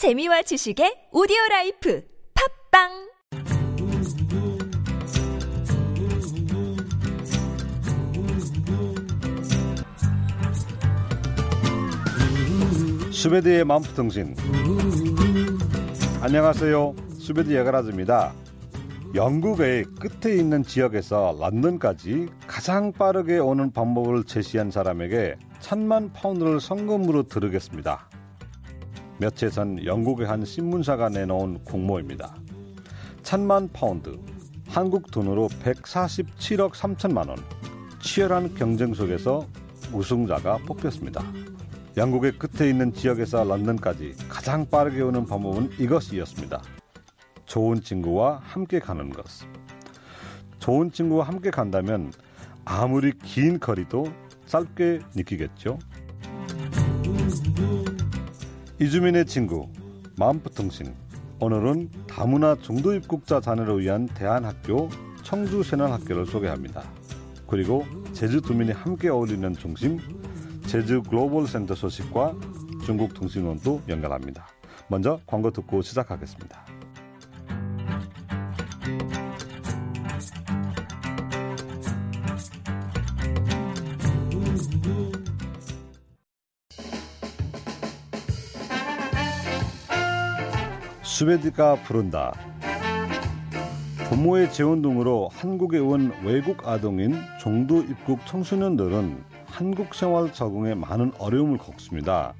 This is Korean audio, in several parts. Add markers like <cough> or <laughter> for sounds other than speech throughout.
재미와 지식의 오디오 라이프 팟빵! 수베디의 만프통신. 안녕하세요. 수베디 여거라즈입니다. 영국의 끝에 있는 지역에서 런던까지 가장 빠르게 오는 방법을 제시한 사람에게 천만 파운드를 상금으로 드리겠습니다 며칠 전 영국의 한 신문사가 내놓은 공모입니다 천만 파운드 한국 돈으로 147억 3천만 원 치열한 경쟁 속에서 우승자가 뽑혔습니다. 영국의 끝에 있는 지역에서 런던까지 가장 빠르게 오는 방법은 이것이었습니다. 좋은 친구와 함께 가는 것. 좋은 친구와 함께 간다면 아무리 긴 거리도 짧게 느끼겠죠. 이주민의 친구 마음부통신 오늘은 다문화 중도 입국자 자녀를 위한 대한학교 청주 세난학교를 소개합니다. 그리고 제주 도민이 함께 어울리는 중심 제주 글로벌 센터 소식과 중국 통신원도 연결합니다. 먼저 광고 듣고 시작하겠습니다. 스웨드가 부른다. 부모의 재혼 등으로 한국에 온 외국 아동인 종도 입국 청소년들은 한국 생활 적응에 많은 어려움을 겪습니다.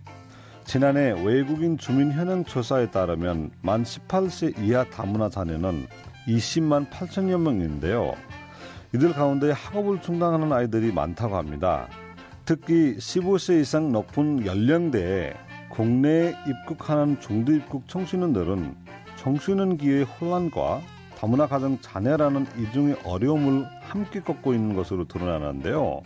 지난해 외국인 주민 현황 조사에 따르면 만 18세 이하 다문화 자녀는 20만 8천여 명인데요. 이들 가운데 학업을 중단하는 아이들이 많다고 합니다. 특히 15세 이상 높은 연령대에 국내에 입국하는 중도 입국 청소년들은 청소년기의 혼란과 다문화 가정 자녀라는 이중의 어려움을 함께 겪고 있는 것으로 드러나는데요.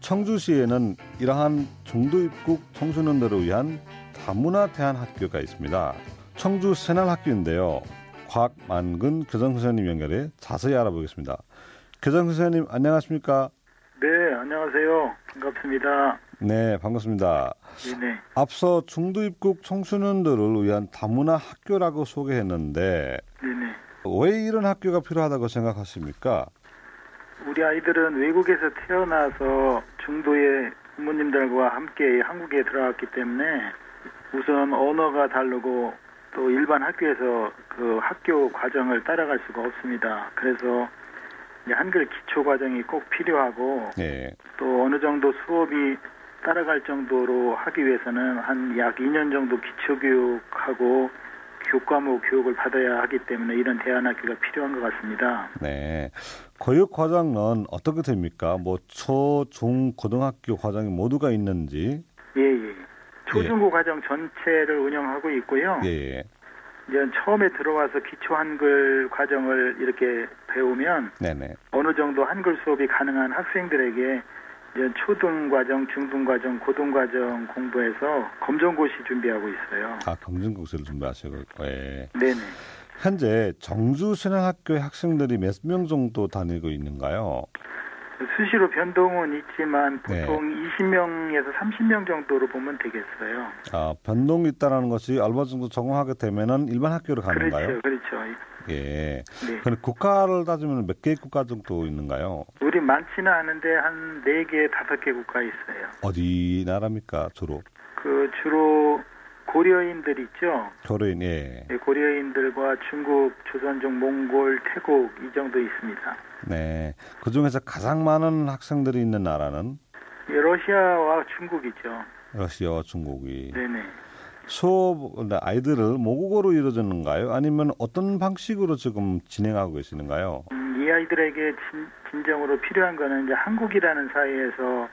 청주시에는 이러한 중도 입국 청소년들을 위한 다문화 대안학교가 있습니다. 청주 새날학교인데요. 곽만근 교장선생님 연결해 자세히 알아보겠습니다. 교장선생님 안녕하십니까? 네, 안녕하세요. 반갑습니다. 네, 반갑습니다. 네네. 앞서 중도 입국 청소년들을 위한 다문화 학교라고 소개했는데 네네. 왜 이런 학교가 필요하다고 생각하십니까? 우리 아이들은 외국에서 태어나서 중도의 부모님들과 함께 한국에 들어왔기 때문에 우선 언어가 다르고 또 일반 학교에서 그 학교 과정을 따라갈 수가 없습니다. 그래서 한글 기초 과정이 꼭 필요하고 네. 또 어느 정도 수업이 따라갈 정도로 하기 위해서는 한 약 2년 정도 기초교육하고 교과목 교육을 받아야 하기 때문에 이런 대안학교가 필요한 것 같습니다. 네. 교육 과정은 어떻게 됩니까? 뭐 초, 중, 고등학교 과정이 모두가 있는지. 예, 예. 초중고 과정 전체를 운영하고 있고요. 예, 예. 이제 처음에 들어와서 기초 한글 과정을 이렇게 배우면 네네. 어느 정도 한글 수업이 가능한 학생들에게 이제 초등 과정, 중등 과정, 고등 과정 공부해서 검정고시 준비하고 있어요. 아, 검증국수를 준비하시고, 예. 네네. 현재 정주신학교의 학생들이 몇 명 정도 다니고 있는가요? 수시로 변동은 있지만 네. 보통 20명에서 30명 정도로 보면 되겠어요. 아, 변동이 있다는 것이 얼마 정도 적응하게 되면은 일반 학교로 가는가요? 그렇죠, 그렇죠. 예. 네. 근데 국가를 따지면 몇 개의 국가 정도 있는가요? 우리 많지는 않은데 한 4개, 5개 국가 있어요. 어디 나라입니까, 주로? 그 주로 고려인들 있죠. 교류인, 예. 네, 고려인들과 중국, 조선족, 몽골, 태국 이 정도 있습니다. 네. 그 중에서 가장 많은 학생들이 있는 나라는 예, 러시아와 중국이죠. 러시아와 중국이. 네네. 수업, 아이들을 모국어로 이루어지는가요? 아니면 어떤 방식으로 지금 진행하고 계시는가요? 음, 이 아이들에게 진, 진정으로 필요한 거는 이제 한국이라는 사회에서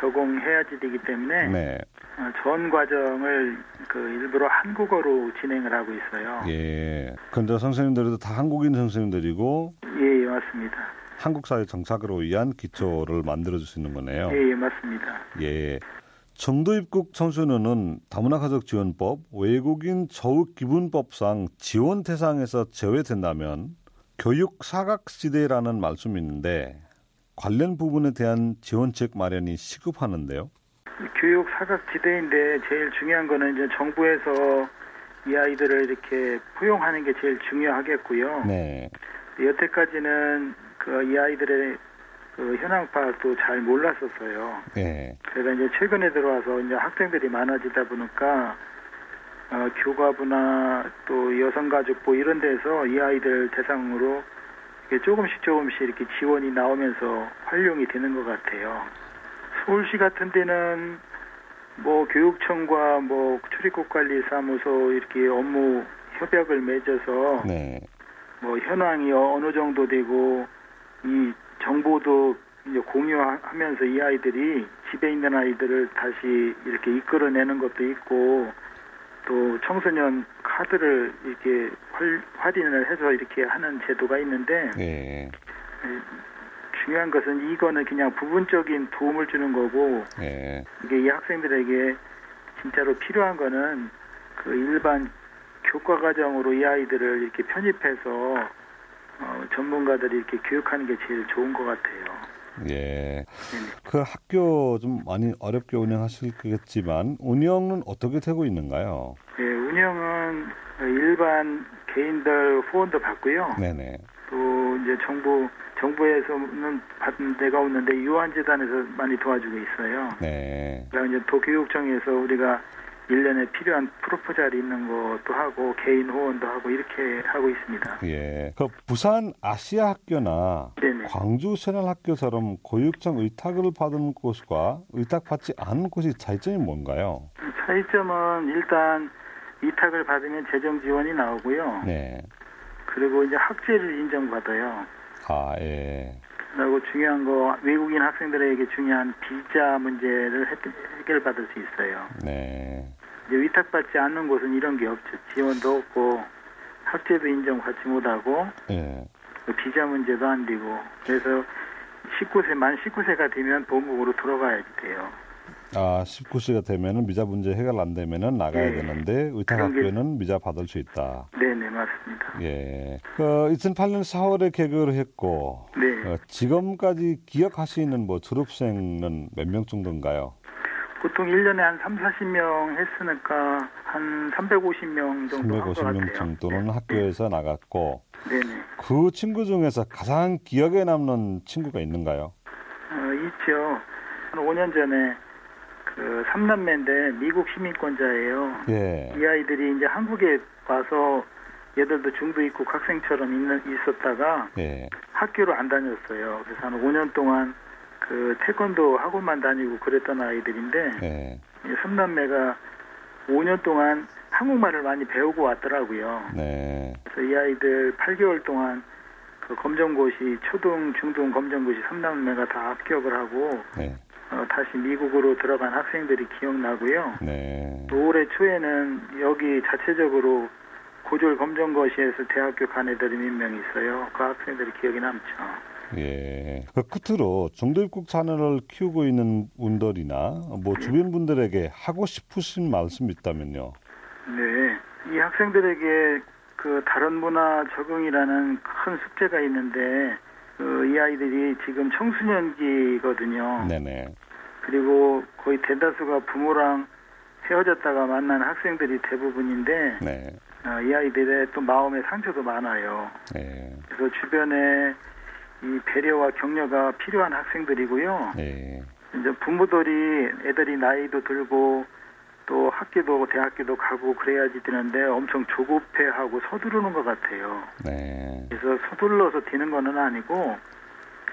적응해야지 되기 때문에 네. 어, 전 과정을 그 일부러 한국어로 진행을 하고 있어요. 예. 근데 선생님들도 다 한국인 선생님들이고 예, 예, 맞습니다. 한국 사회 정착으로 위한 기초를 만들어 줄수 있는 거네요. 예, 예, 맞습니다. 예. 정도 입국 청소년은 다문화 가족 지원법, 외국인 저우 기본법상 지원 대상에서 제외된다면 교육 사각지대라는 말씀이 있는데 관련 부분에 대한 지원책 마련이 시급하는데요. 교육 사각지대인데 제일 중요한 거는 이제 정부에서 이 아이들을 이렇게 포용하는 게 제일 중요하겠고요. 네. 여태까지는 그 이 아이들의 그 현황 파악도 잘 몰랐었어요. 네. 그래서 이제 최근에 들어와서 이제 학생들이 많아지다 보니까 어, 교과부나 또 여성가족부 이런 데서 이 아이들 대상으로 조금씩 조금씩 이렇게 지원이 나오면서 활용이 되는 것 같아요. 서울시 같은 데는 뭐 교육청과 뭐 출입국관리사무소 이렇게 업무 협약을 맺어서 네. 뭐 현황이 어느 정도 되고 이 정보도 이제 공유하면서 이 아이들이 집에 있는 아이들을 다시 이렇게 이끌어내는 것도 있고 또 청소년 카드를 이렇게 활, 할인을 해서 이렇게 하는 제도가 있는데 네. 중요한 것은 이거는 그냥 부분적인 도움을 주는 거고 네. 이게 이 학생들에게 진짜로 필요한 거는 그 일반 교과 과정으로 이 아이들을 이렇게 편입해서 어, 전문가들이 이렇게 교육하는 게 제일 좋은 것 같아요. 예. 그 학교 좀 많이 어렵게 운영하실겠지만 운영은 어떻게 되고 있는가요? 예, 운영은 일반 개인들 후원도 받고요. 네네. 또 이제 정부 정부에서는 받는 데가 없는데 유한재단에서 많이 도와주고 있어요. 네. 그러니까 이제 도교육청에서 우리가 1년에 필요한 프로포절이 있는 것도 하고 개인 후원도 하고 이렇게 하고 있습니다. 예. 그 부산 아시아 학교나 네네. 광주 새날 학교처럼 교육청 의탁을 받은 곳과 의탁받지 않은 곳이 차이점이 뭔가요? 차이점은 일단 위탁을 받으면 재정 지원이 나오고요. 네. 그리고 이제 학제를 인정받아요. 아, 예. 그리고 중요한 거 외국인 학생들에게 중요한 비자 문제를 해- 해결받을 수 있어요. 네. 이제 위탁받지 않는 곳은 이런 게 없죠. 지원도 없고 학제도 인정받지 못하고 예. 비자 문제도 안 되고 그래서 19세 만 19세가 되면 본국으로 돌아가야 돼요. 아, 19시가 되면은 비자 문제 해결 안 되면은 나가야 네. 되는데 의탁 그런 게- 학교는 비자 받을 수 있다. 네네 맞습니다. 예. 그 2008년 4월에 개교를 했고 네. 어, 지금까지 기억하시는 뭐 졸업생은 몇 명 정도인가요? 보통 1년에 한 3, 40명 했으니까 한 350명 정도 한것 같아요. 350명 정도는 학교에서 나갔고 네네. 그 친구 중에서 가장 기억에 남는 친구가 있는가요? 어, 있죠. 한 5년 전에 그 삼남매인데 미국 시민권자예요. 예. 이 아이들이 이제 한국에 와서 얘들도 중도 입국 학생처럼 있는, 있었다가 예. 학교를 안 다녔어요. 그래서 한 5년 동안 그 태권도 학원만 다니고 그랬던 아이들인데 예. 이 삼남매가 5년 동안 한국말을 많이 배우고 왔더라고요. 네. 그래서 이 아이들 8개월 동안 그 검정고시 초등 중등 검정고시 삼남매가 다 합격을 하고 네. 어, 다시 미국으로 들어간 학생들이 기억나고요. 네. 또 올해 초에는 여기 자체적으로 고졸 검정고시에서 대학교 간 애들이 몇 명 있어요. 그 학생들이 기억이 남죠. 예. 그 끝으로 중도입국 자녀를 키우고 있는 분들이나 뭐 주변 분들에게 하고 싶으신 말씀 있다면요. 네. 이 학생들에게 그 다른 문화 적응이라는 큰 숙제가 있는데 그 이 아이들이 지금 청소년기거든요. 네네. 그리고 거의 대다수가 부모랑 헤어졌다가 만난 학생들이 대부분인데 네. 어, 이 아이들의 또 마음의 상처도 많아요. 네. 그래서 주변에 이 배려와 격려가 필요한 학생들이고요. 네. 이제 부모들이 애들이 나이도 들고 또 학교도 대학교도 가고 그래야지 되는데 엄청 조급해하고 서두르는 것 같아요. 네. 그래서 서둘러서 되는 거는 아니고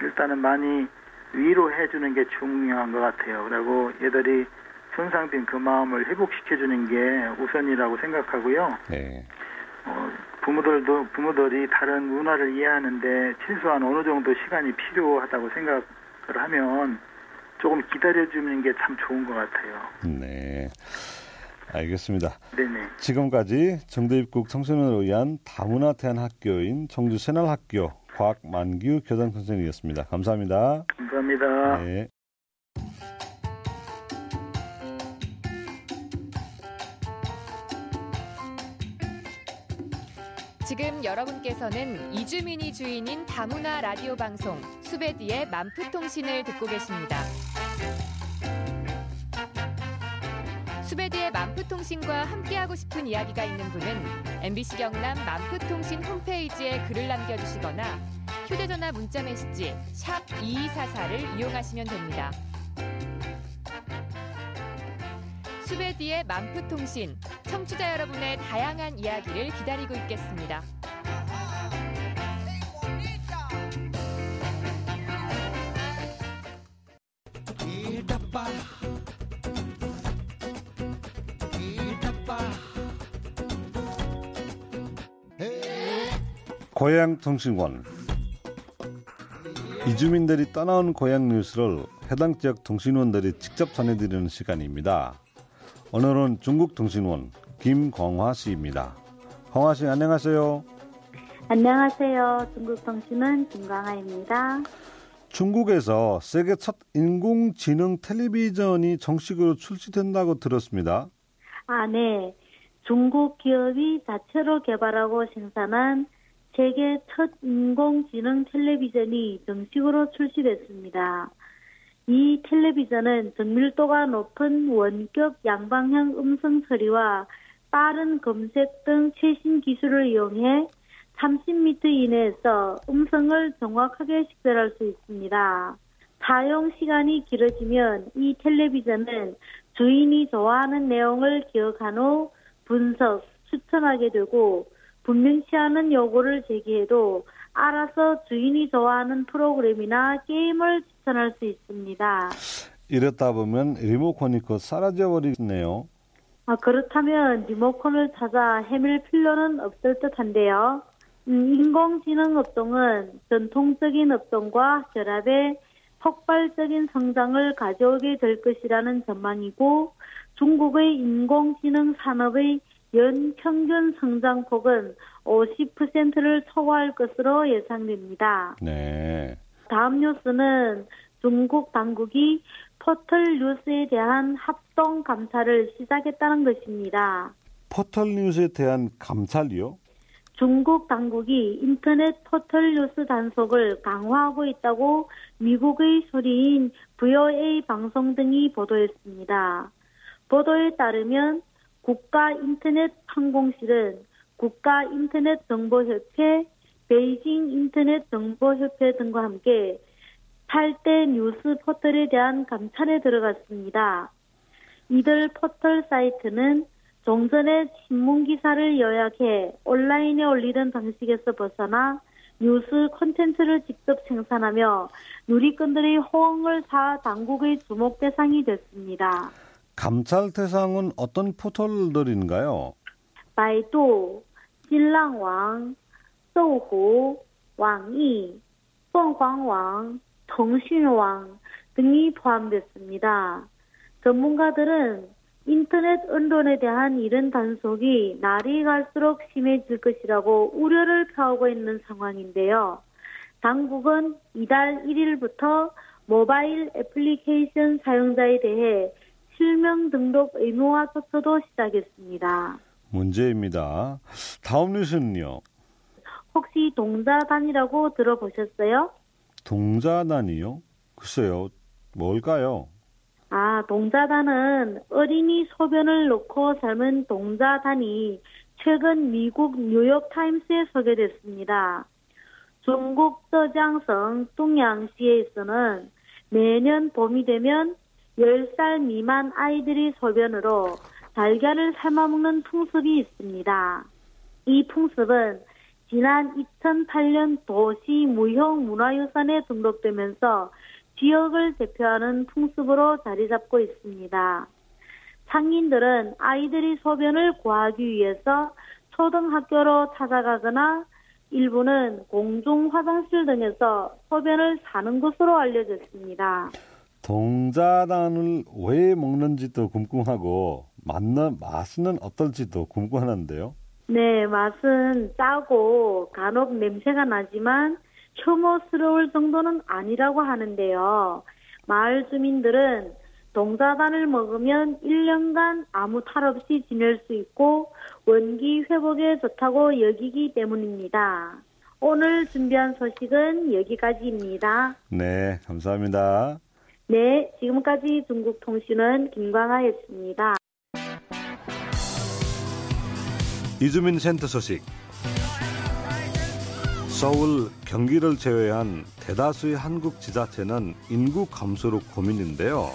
일단은 많이 위로해 주는 게 중요한 것 같아요. 그리고 얘들이 손상된 그 마음을 회복시켜 주는 게 우선이라고 생각하고요. 네. 어, 부모들도 부모들이 다른 문화를 이해하는데 최소한 어느 정도 시간이 필요하다고 생각을 하면 조금 기다려주는 게 참 좋은 것 같아요. 네. 알겠습니다. 네네. 지금까지 정대입국 청소년을 위한 다문화 대안학교인 청주 새날학교 곽만규 교장 선생님이었습니다. 감사합니다. 감사합니다. 네. 지금 여러분께서는 이주민이 주인인 다문화 라디오 방송 수베디의 만프통신을 듣고 계십니다. 수베드의 만프통신과 함께하고 싶은 이야기가 있는 분은 MBC 경남 만프통신 홈페이지에 글을 남겨주시거나 휴대전화 문자메시지 2244를 이용하시면 됩니다. 수베디의 만프통신, 청취자 여러분의 다양한 이야기를 기다리고 있겠습니다. 고향통신원 이주민들이 떠나온 고향 뉴스를 해당 지역 통신원들이 직접 전해드리는 시간입니다. 오늘은 중국 통신원 김광화 씨입니다. 광화 씨 안녕하세요. 안녕하세요. 중국 통신원 김광화입니다. 중국에서 세계 첫 인공지능 텔레비전이 정식으로 출시된다고 들었습니다. 아, 네. 중국 기업이 자체로 개발하고 생산한 세계 첫 인공지능 텔레비전이 정식으로 출시됐습니다. 이 텔레비전은 정밀도가 높은 원격 양방향 음성 처리와 빠른 검색 등 최신 기술을 이용해 30m 이내에서 음성을 정확하게 식별할 수 있습니다. 사용 시간이 길어지면 이 텔레비전은 주인이 좋아하는 내용을 기억한 후 분석, 추천하게 되고 분명치 않은 요구를 제기해도 알아서 주인이 좋아하는 프로그램이나 게임을 추천할 수 있습니다. 이렇다 보면 리모컨이 곧 사라져 버리네요. 아, 그렇다면 리모컨을 찾아 헤맬 필요는 없을 듯한데요. 음, 인공지능 업종은 전통적인 업종과 결합해 폭발적인 성장을 가져오게 될 것이라는 전망이고 중국의 인공지능 산업의 연 평균 성장폭은 50%를 초과할 것으로 예상됩니다. 네. 다음 뉴스는 중국 당국이 포털 뉴스에 대한 합동 감찰을 시작했다는 것입니다. 포털 뉴스에 대한 감찰이요? 중국 당국이 인터넷 포털 뉴스 단속을 강화하고 있다고 미국의 소리인 VOA 방송 등이 보도했습니다. 보도에 따르면 국가 인터넷 항공실은 국가 인터넷 정보협회, 베이징 인터넷 정보협회 등과 함께 8대 뉴스 포털에 대한 감찰에 들어갔습니다. 이들 포털 사이트는 종전에 신문 기사를 요약해 온라인에 올리던 방식에서 벗어나 뉴스 콘텐츠를 직접 생산하며 누리꾼들의 호응을 사 당국의 주목 대상이 됐습니다. 감찰 대상은 어떤 포털들인가요? 바이두, 신랑왕, 소후, 왕이, 펑황왕, 통신왕 등이 포함됐습니다. 전문가들은 인터넷 언론에 대한 이런 단속이 날이 갈수록 심해질 것이라고 우려를 표하고 있는 상황인데요. 당국은 이달 1일부터 모바일 애플리케이션 사용자에 대해 실명 등록 의무화 조처도 시작했습니다. 문제입니다. 다음 뉴스는요. 혹시 동자단이라고 들어보셨어요? 동자단이요? 글쎄요. 뭘까요? 아, 동자단은 어린이 소변을 놓고 삶은 동자단이 최근 미국 뉴욕타임스에 소개됐습니다. 중국 저장성 뚱양시에서는 매년 봄이 되면 10살 미만 아이들이 소변으로 달걀을 삶아먹는 풍습이 있습니다. 이 풍습은 지난 2008년 도시 무형 문화유산에 등록되면서 지역을 대표하는 풍습으로 자리 잡고 있습니다. 상인들은 아이들이 소변을 구하기 위해서 초등학교로 찾아가거나 일부는 공중 화장실 등에서 소변을 사는 것으로 알려졌습니다. 동자단을 왜 먹는지도 궁금하고 맛는 맛은 어떨지도 궁금하는데요. 네, 맛은 짜고 간혹 냄새가 나지만 혐오스러울 정도는 아니라고 하는데요. 마을 주민들은 동자단을 먹으면 1년간 아무 탈 없이 지낼 수 있고 원기 회복에 좋다고 여기기 때문입니다. 오늘 준비한 소식은 여기까지입니다. 네, 감사합니다. 네, 지금까지 중국통신원 김광아였습니다. 이주민 센터 소식. 서울, 경기를 제외한 대다수의 한국 지자체는 인구 감소로 고민인데요.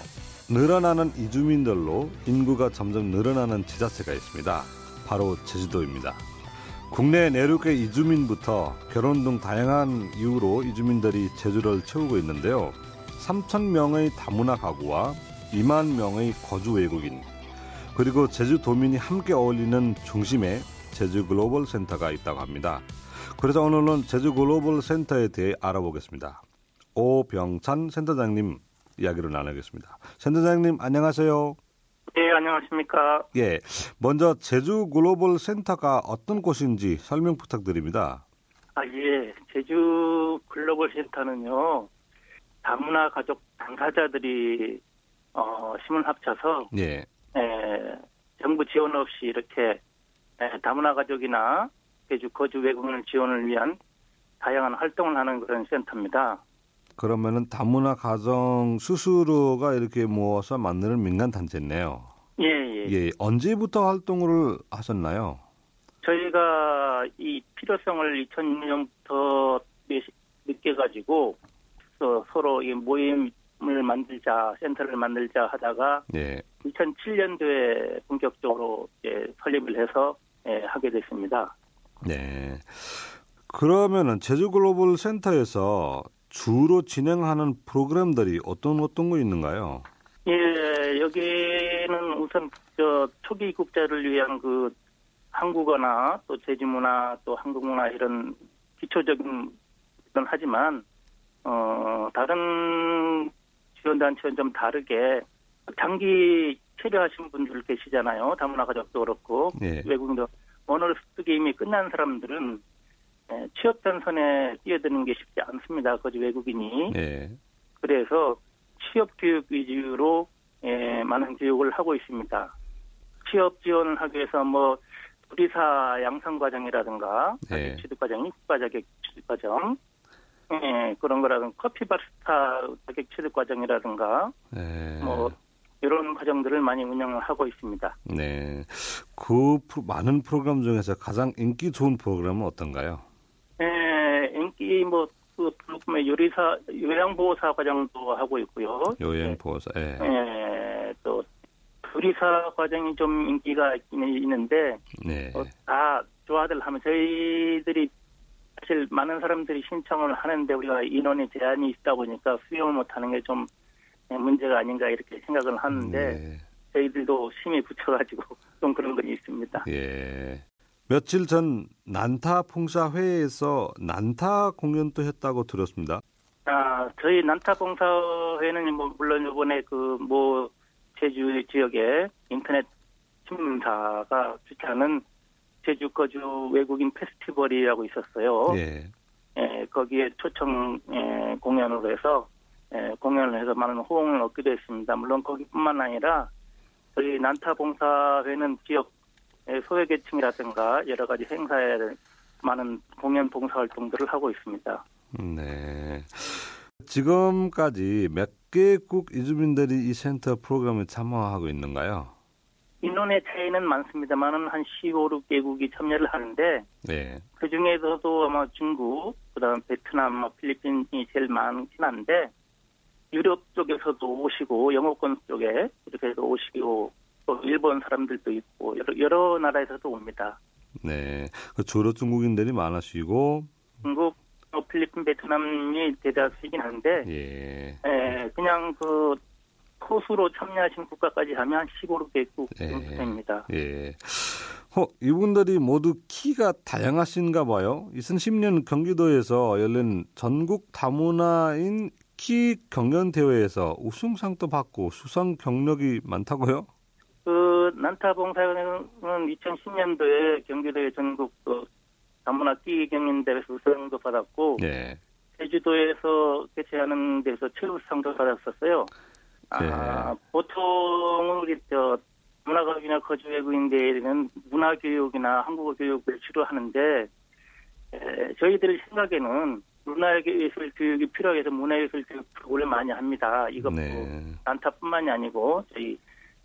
늘어나는 이주민들로 인구가 점점 늘어나는 지자체가 있습니다. 바로 제주도입니다. 국내 내륙의 이주민부터 결혼 등 다양한 이유로 이주민들이 제주를 채우고 있는데요. 3천 명의 다문화 가구와 2만 명의 거주 외국인 그리고 제주도민이 함께 어울리는 중심에 제주 글로벌 센터가 있다고 합니다. 그래서 오늘은 제주 글로벌 센터에 대해 알아보겠습니다. 오병찬 센터장님 이야기를 나누겠습니다. 센터장님 안녕하세요. 네, 안녕하십니까. 예, 먼저 제주 글로벌 센터가 어떤 곳인지 설명 부탁드립니다. 아, 예. 제주 글로벌 센터는요, 다문화 가족 당사자들이, 어, 힘을 합쳐서, 예, 에, 정부 지원 없이 이렇게, 에, 다문화 가족이나 제주 거주 외국인 지원을 위한 다양한 활동을 하는 그런 센터입니다. 그러면은 다문화 가정 스스로가 이렇게 모아서 만드는 민간 단체네요. 예, 예. 예, 언제부터 활동을 하셨나요? 저희가 이 필요성을 2006년부터 느껴가지고, 서- 서로 이 모임을 만들자, 센터를 만들자 하다가, 예, 2007년도에 본격적으로 이제 설립을 해서 예, 하게 됐습니다. 네. 그러면은 제주 글로벌 센터에서 주로 진행하는 프로그램들이 어떤 어떤 거 있는가요? 예, 여기는 우선 저 초기 입국자를 위한 그 한국어나 또 제주 문화 또 한국 문화 이런 기초적인 건 하지만 어 다른 지원 단체는 좀 다르게 장기 체류하신 분들 계시잖아요. 다문화 가족도 그렇고 예. 외국인도 언어를 쓰기 이미 끝난 사람들은 예, 취업 전선에 뛰어드는 게 쉽지 않습니다. 거기 외국인이. 예, 그래서 취업 교육 위주로 예, 많은 교육을 하고 있습니다. 취업 지원을 하기 위해서 뭐 불이사 양성 과정이라든가 네. 취득 과정, 국가 자격 취득 과정, 예, 그런 거라든가 커피 바리스타 자격 취득 과정이라든가 예. 뭐 이런 과정들을 많이 운영을 하고 있습니다. 네. 그 많은 프로그램 중에서 가장 인기 좋은 프로그램은 어떤가요? 예, 인기 뭐그 불금의 요리사 요양보호사 과정도 하고 있고요. 요행 보호사. 예. 예, 또 조리사 과정이 좀 인기가 있는데 네. 어, 다 좋아들 하면 저희들이 사실 많은 사람들이 신청을 하는데 우리가 인원이 제한이 있다 보니까 수용을 못하는 게 좀 문제가 아닌가 이렇게 생각을 하는데 네. 저희들도 심히 붙여가지고 <laughs> 좀 그런 건 있습니다. 예. 며칠 전 난타 봉사 회에서 난타 공연도 했다고 들었습니다. 아, 저희 난타 봉사 회는 뭐 물론 이번에 그 뭐 제주 지역에 인터넷 신문사가 주최하는 제주 거주 외국인 페스티벌이라고 있었어요. 예. 예, 거기에 초청 예, 공연으로 해서 예, 공연을 해서 많은 호응을 얻기도 했습니다. 물론 거기뿐만 아니라 저희 난타봉사회는 지역 예, 소외계층이라든가 여러 가지 행사에 많은 공연 봉사 활동들을 하고 있습니다. 네. 지금까지 몇 개국 이주민들이 이 센터 프로그램에 참여하고 있는가요? 인원의 차이는 많습니다만은 한 15, 6개국이 참여를 하는데 네. 그 중에서도 아마 중국, 그다음 베트남, 뭐 필리핀이 제일 많긴 한데 유럽 쪽에서도 오시고 영어권 쪽에 이렇게 해서 오시고 또 일본 사람들도 있고 여러, 여러 나라에서도 옵니다. 네. 그 주로 중국인들이 많으시고, 중국, 뭐 필리핀, 베트남이 대다수이긴 한데 예. 에, 그냥 그 소수로 참여하신 국가까지 하면 한 15개국 예. 정도 됩니다. 예. 어, 이분들이 모두 키가 다양하신가 봐요. 2010년 경기도에서 열린 전국 다문화인 키 경연 대회에서 우승상도 받고 수상 경력이 많다고요? 그 난타봉사는 2010년도에 경기도의 전국 그 다문화 끼 경연 대회에서 우승도 받았고 네. 제주도에서 개최하는 데서 최우수상도 받았었어요. 아, 네. 보통은 우리 저 문화가족이나 거주 외국인들은 문화교육이나 한국어 교육을 주로 하는데 에, 저희들 생각에는 문화예술 교육이 필요해서 문화예술 교육 프로그램을 많이 합니다. 이것도 네. 난타뿐만이 아니고 저희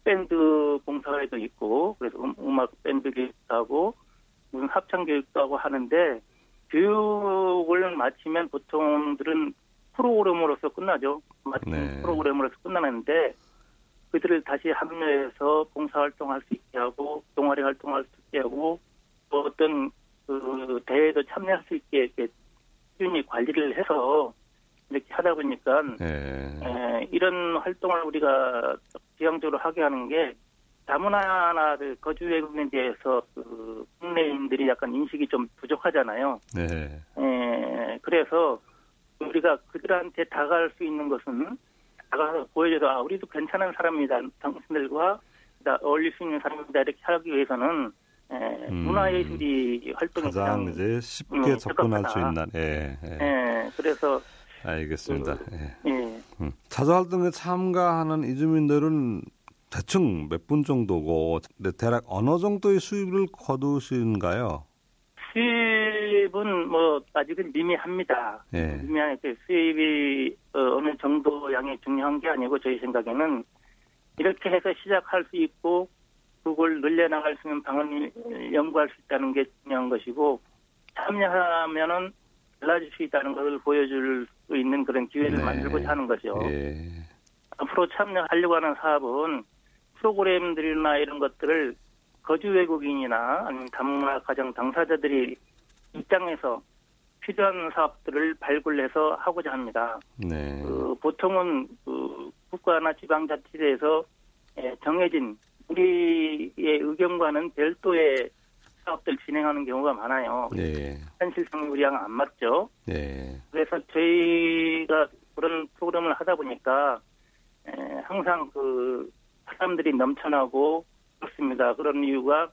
밴드 봉사회도 있고 그래서 음, 악 밴드 교육도 하고 무슨 합창 교육도 하고 하는데 교육을 마치면 보통들은 프로그램으로서 끝나죠. 마침 네. 프로그램으로서 끝나는데 그들을 다시 합류해서 봉사활동할 수 있게 하고 동아리 활동할 수 있게 하고 또 어떤 그 대회도 참여할 수 있게 이렇게 꾸준히 관리를 해서 이렇게 하다 보니까 예. 에, 이런 활동을 우리가 지향적으로 하게 하는 게 다문화나 그 거주 외국인에 대해서 그 국내인들이 약간 인식이 좀 부족하잖아요. 네. 에, 그래서 우리가 그들한테 다가갈 수 있는 것은 다가가서 보여줘도 아, 우리도 괜찮은 사람이다. 당신들과 다 어울릴 수 있는 사람이다. 이렇게 하기 위해서는 에, 음. 문화예술이 활동이 가장 이제 쉽게 음, 접근할 수 적합하다. 있는 예. 예. 에, 그래서 알겠습니다. 예. 예. 음. 자주 활동에 참가하는 이주민들은 대충 몇 분 정도고 네, 대략 어느 정도의 수입을 거두시는가요? 수입 은 뭐 아직은 미미합니다. 예. 미미한 그 수입이 어, 느 정도 양이 중요한 게 아니고 저희 생각에는 이렇게 해서 시작할 수 있고 그걸 늘려나갈 수 있는 방안을 연구할 수 있다는 게 중요한 것이고 참여하면은 달라질 수 있다는 것을 보여줄 수 있는 그런 기회를 네. 만들고자 하는 거죠. 예. 앞으로 참여하려고 하는 사업은 프로그램들이나 이런 것들을 거주 외국인이나 아니면 다문화 가정 당사자들이 입장에서 필요한 사업들을 발굴해서 하고자 합니다. 네. 그 보통은 그 국가나 지방자치대에서 예, 정해진 우리의 의견과는 별도의 사업들 진행하는 경우가 많아요. 예. 현실성 우리랑 안 맞죠. 예. 그래서 저희가 그런 프로그램을 하다 보니까 에, 항상 그 사람들이 넘쳐나고 그렇습니다. 그런 이유가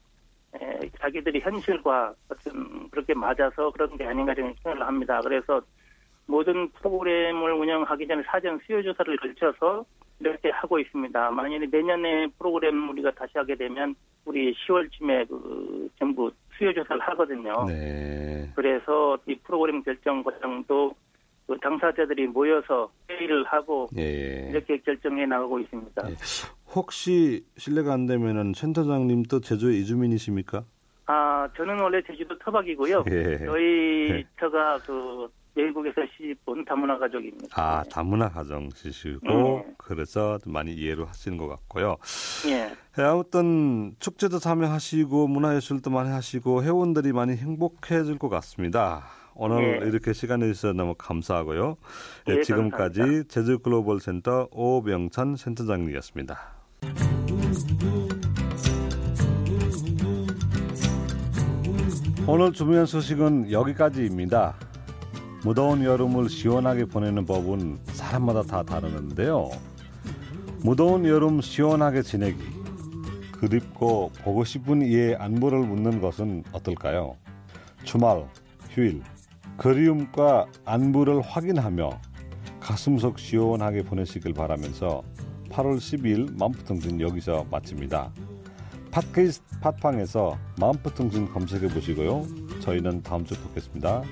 에, 자기들이 현실과 어떤 그렇게 맞아서 그런 게 아닌가 저는 생각을 합니다. 그래서 모든 프로그램을 운영하기 전에 사전 수요 조사를 걸쳐서 이렇게 하고 있습니다. 만약에 내년에 프로그램 우리가 다시 하게 되면 우리 10월쯤에 그 전부 수요 조사를 하거든요. 네. 그래서 이 프로그램 결정 과정도 그 당사자들이 모여서 회의를 하고 예. 이렇게 결정해 나가고 있습니다. 예. 혹시 실례가 안 되면은 센터장님 도 제주의 이주민이십니까? 아 저는 원래 제주도 터박이고요. 예. 저희 예. 처가 그 외국에서 시집온 다문화 가족입니다. 아, 다문화 가정시시고 네. 그래서 좀 많이 이해를 하시는 것 같고요. 예. 예, 아무튼 축제도 참여하시고 문화예술도 많이 하시고 회원들이 많이 행복해질 것 같습니다. 오늘 예. 이렇게 시간 내주셔서 너무 감사하고요. 예, 예, 지금까지 감사합니다. 제주 글로벌 센터 오병찬 센터장님이었습니다. 오늘 준비한 소식은 여기까지입니다. 무더운 여름을 시원하게 보내는 법은 사람마다 다 다르는데요. 무더운 여름 시원하게 지내기. 그립고 보고 싶은 이의 안부를 묻는 것은 어떨까요? 주말, 휴일, 그리움과 안부를 확인하며 가슴속 시원하게 보내시길 바라면서 8월 10일 만푸통신 여기서 마칩니다. 팟캐스트 팟빵에서 만푸통신 검색해 보시고요. 저희는 다음 주에 뵙겠습니다.